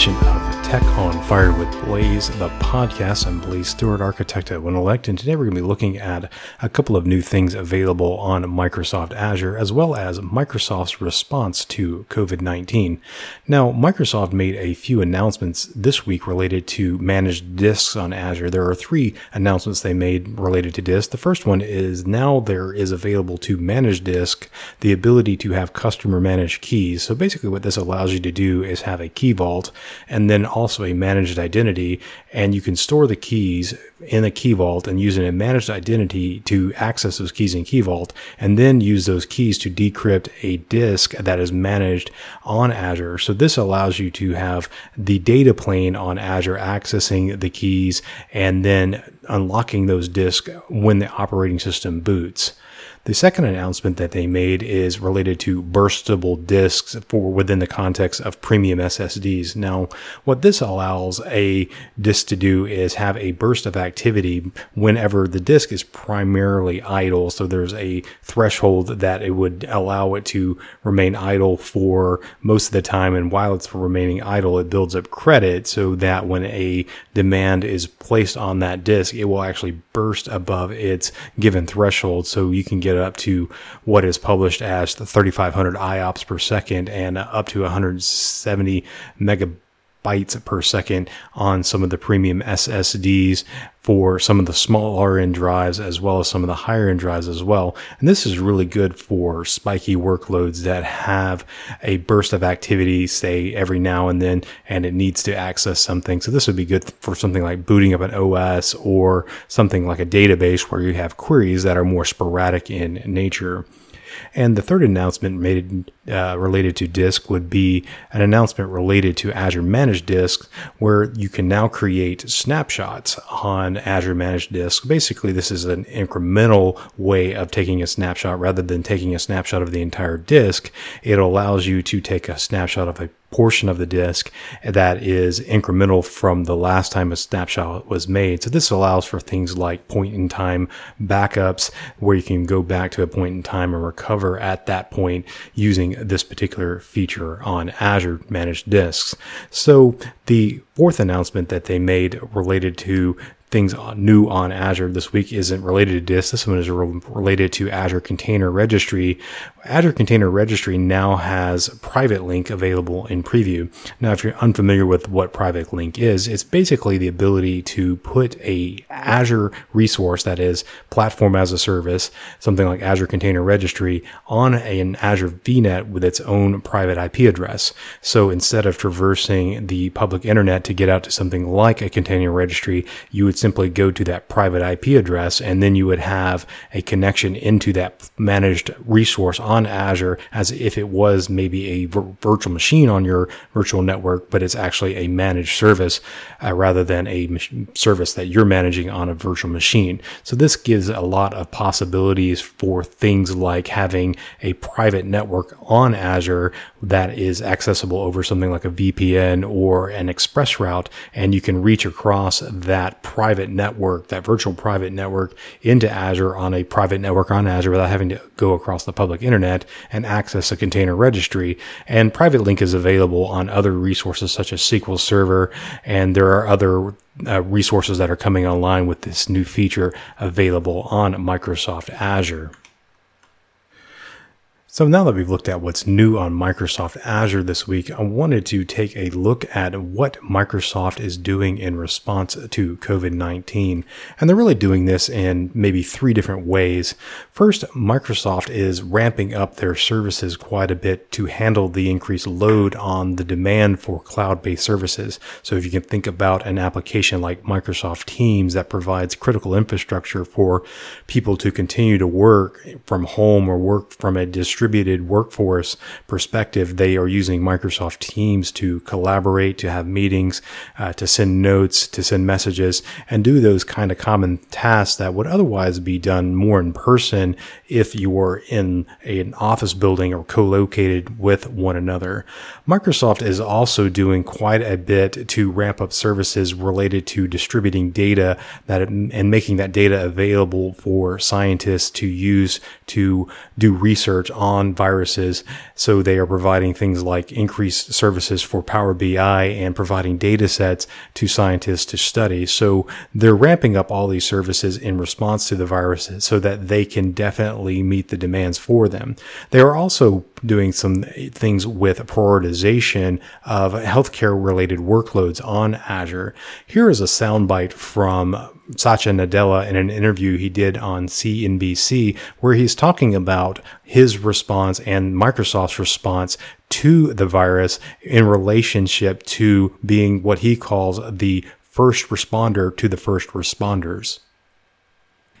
edition of Tech on Fire with Blaze, the podcast. I'm Blaize Stewart, architect at Wintellect, and today we're going to be looking at a couple of new things available on Microsoft Azure, as well as Microsoft's response to COVID 19. Now, Microsoft made a few announcements this week related to managed disks on Azure. There are three announcements they made related to disk. The first one is now there is available to manage disk the ability to have customer managed keys. So basically, what this allows you to do is have a key vault and then also a managed identity. And you can store the keys in a key vault and use a managed identity to access those keys in key vault and then use those keys to decrypt a disk that is managed on Azure. So this allows you to have the data plane on Azure accessing the keys and then unlocking those disks when the operating system boots. The second announcement that they made is related to burstable disks for within the context of premium SSDs. Now, what this allows a disk to do is have a burst of activity whenever the disk is primarily idle. So there's a threshold that it would allow it to remain idle for most of the time. And while it's remaining idle, it builds up credit so that when a demand is placed on that disk, it will actually burst above its given threshold. So you can get up to what is published as the 3500 IOPS per second and up to 170 megabytes per second on some of the premium SSDs for some of the smaller end drives as well as some of the higher end drives as well. And this is really good for spiky workloads that have a burst of activity, say every now and then, and it needs to access something. So this would be good for something like booting up an OS or something like a database where you have queries that are more sporadic in nature. And the third announcement made uh, related to disk would be an announcement related to Azure Managed Disks, where you can now create snapshots on Azure Managed Disks. Basically, this is an incremental way of taking a snapshot rather than taking a snapshot of the entire disk. It allows you to take a snapshot of a portion of the disk that is incremental from the last time a snapshot was made. So this allows for things like point in time backups where you can go back to a point in time and recover at that point using this particular feature on Azure managed disks. So the fourth announcement that they made related to things new on Azure this week isn't related to disk. This one is re- related to Azure Container Registry. Azure Container Registry now has Private Link available in preview. Now, if you're unfamiliar with what Private Link is, it's basically the ability to put a Azure resource that is platform as a service, something like Azure Container Registry, on an Azure VNet with its own private IP address. So instead of traversing the public internet to get out to something like a container registry, you would simply go to that private IP address and then you would have a connection into that managed resource on Azure as if it was maybe a virtual machine on your virtual network, but it's actually a managed service uh, rather than a service that you're managing on a virtual machine. So this gives a lot of possibilities for things like having a private network on Azure that is accessible over something like a VPN or an express route, and you can reach across that private network, that virtual private network into Azure on a private network on Azure without having to go across the public internet and access a container registry. And Private Link is available on other resources such as SQL Server, and there are other uh, resources that are coming online with this new feature available on Microsoft Azure. So now that we've looked at what's new on Microsoft Azure this week, I wanted to take a look at what Microsoft is doing in response to COVID-19. And they're really doing this in maybe three different ways. First, Microsoft is ramping up their services quite a bit to handle the increased load on the demand for cloud-based services. So if you can think about an application like Microsoft Teams that provides critical infrastructure for people to continue to work from home or work from a distributed distributed workforce perspective, they are using Microsoft Teams to collaborate, to have meetings, uh, to send notes, to send messages, and do those kind of common tasks that would otherwise be done more in person if you were in an office building or co-located with one another. Microsoft is also doing quite a bit to ramp up services related to distributing data that and making that data available for scientists to use to do research on on viruses. So they are providing things like increased services for Power BI and providing data sets to scientists to study. So they're ramping up all these services in response to the viruses so that they can definitely meet the demands for them. They are also doing some things with prioritization of healthcare related workloads on Azure. Here is a soundbite from Satya Nadella in an interview he did on CNBC where he's talking about his response and Microsoft's response to the virus in relationship to being what he calls the first responder to the first responders.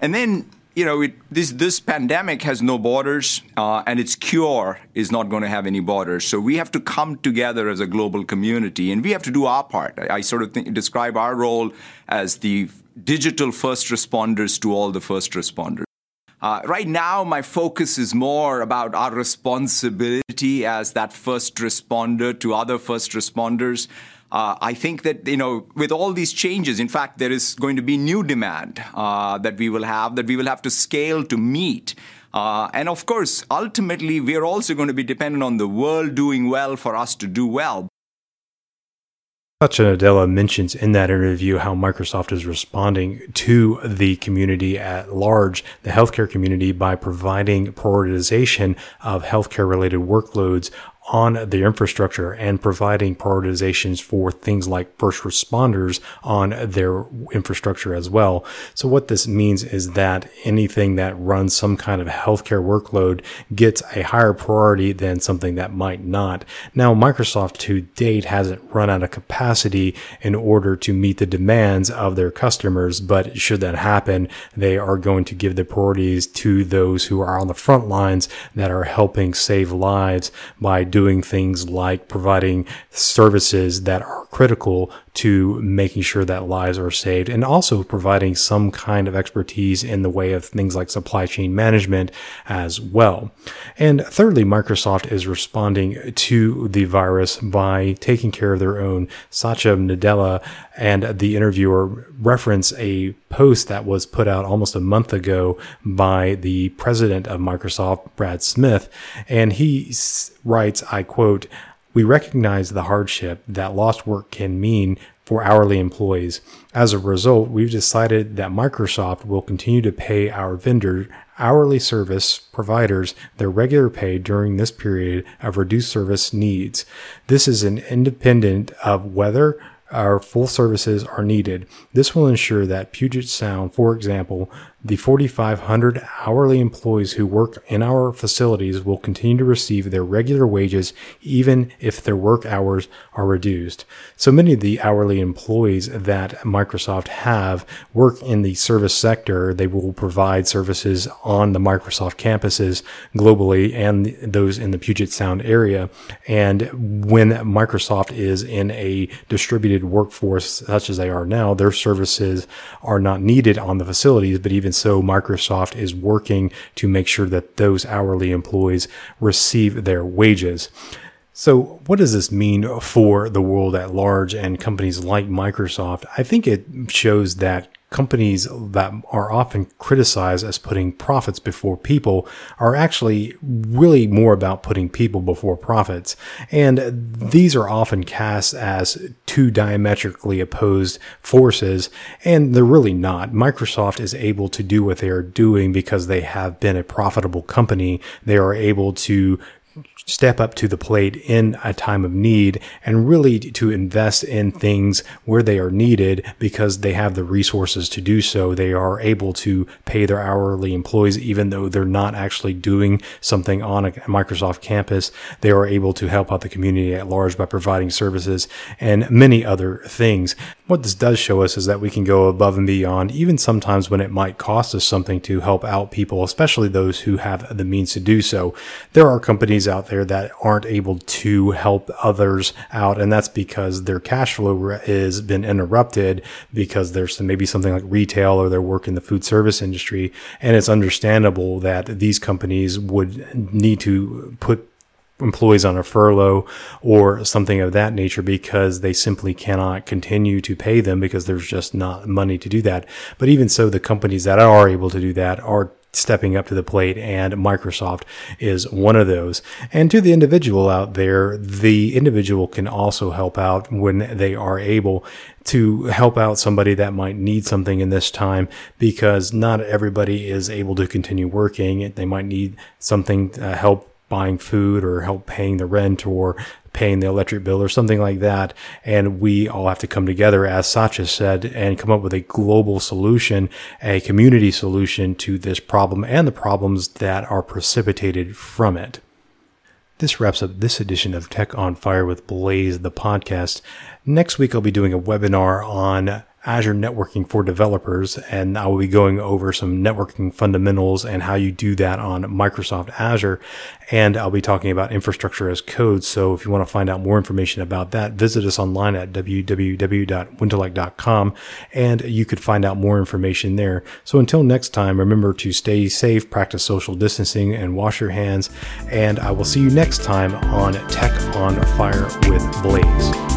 And then you know, it, this this pandemic has no borders, uh, and its cure is not going to have any borders. So we have to come together as a global community, and we have to do our part. I, I sort of describe our role as the digital first responders to all the first responders. Uh, right now, my focus is more about our responsibility as that first responder to other first responders. Uh, I think that you know, with all these changes, in fact, there is going to be new demand uh, that we will have that we will have to scale to meet. Uh, and of course, ultimately, we are also going to be dependent on the world doing well for us to do well. Satya Nadella mentions in that interview how Microsoft is responding to the community at large, the healthcare community, by providing prioritization of healthcare related workloads on the infrastructure and providing prioritizations for things like first responders on their infrastructure as well. So what this means is that anything that runs some kind of healthcare workload gets a higher priority than something that might not. Now, Microsoft to date hasn't run out of capacity in order to meet the demands of their customers, but should that happen, they are going to give the priorities to those who are on the front lines that are helping save lives by doing things like providing services that are critical to making sure that lives are saved and also providing some kind of expertise in the way of things like supply chain management as well. And thirdly, Microsoft is responding to the virus by taking care of their own. Satya Nadella and the interviewer reference a post that was put out almost a month ago by the president of Microsoft, Brad Smith. And he writes, I quote, we recognize the hardship that lost work can mean for hourly employees. As a result, we've decided that Microsoft will continue to pay our vendor hourly service providers their regular pay during this period of reduced service needs. This is an independent of whether our full services are needed. This will ensure that Puget Sound, for example, the 4,500 hourly employees who work in our facilities will continue to receive their regular wages even if their work hours are reduced. So many of the hourly employees that Microsoft have work in the service sector. They will provide services on the Microsoft campuses globally and those in the Puget Sound area. And when Microsoft is in a distributed workforce such as they are now, their services are not needed on the facilities, but even and so Microsoft is working to make sure that those hourly employees receive their wages. So, what does this mean for the world at large and companies like Microsoft? I think it shows that companies that are often criticized as putting profits before people are actually really more about putting people before profits. And these are often cast as two diametrically opposed forces, and they're really not. Microsoft is able to do what they are doing because they have been a profitable company. They are able to step up to the plate in a time of need and really to invest in things where they are needed because they have the resources to do so. They are able to pay their hourly employees even though they're not actually doing something on a Microsoft campus. They are able to help out the community at large by providing services and many other things. What this does show us is that we can go above and beyond, even sometimes when it might cost us something to help out people, especially those who have the means to do so. There are companies out there that aren't able to help others out, and that's because their cash flow has been interrupted because there's maybe something like retail or their work in the food service industry, and it's understandable that these companies would need to put employees on a furlough or something of that nature because they simply cannot continue to pay them because there's just not money to do that. But even so, the companies that are able to do that are stepping up to the plate, and Microsoft is one of those. And to the individual out there, the individual can also help out when they are able to help out somebody that might need something in this time because not everybody is able to continue working. They might need something uh, help buying food or help paying the rent or paying the electric bill or something like that. And we all have to come together, as Satya said, and come up with a global solution, a community solution to this problem and the problems that are precipitated from it. This wraps up this edition of Tech on Fire with Blaze, the podcast. Next week, I'll be doing a webinar on Azure networking for developers, and I will be going over some networking fundamentals and how you do that on Microsoft Azure. And I'll be talking about infrastructure as code. So if you want to find out more information about that, visit us online at www.wintellect.com and you could find out more information there. So until next time, remember to stay safe, practice social distancing, and wash your hands. And I will see you next time on Tech on Fire with Blaze.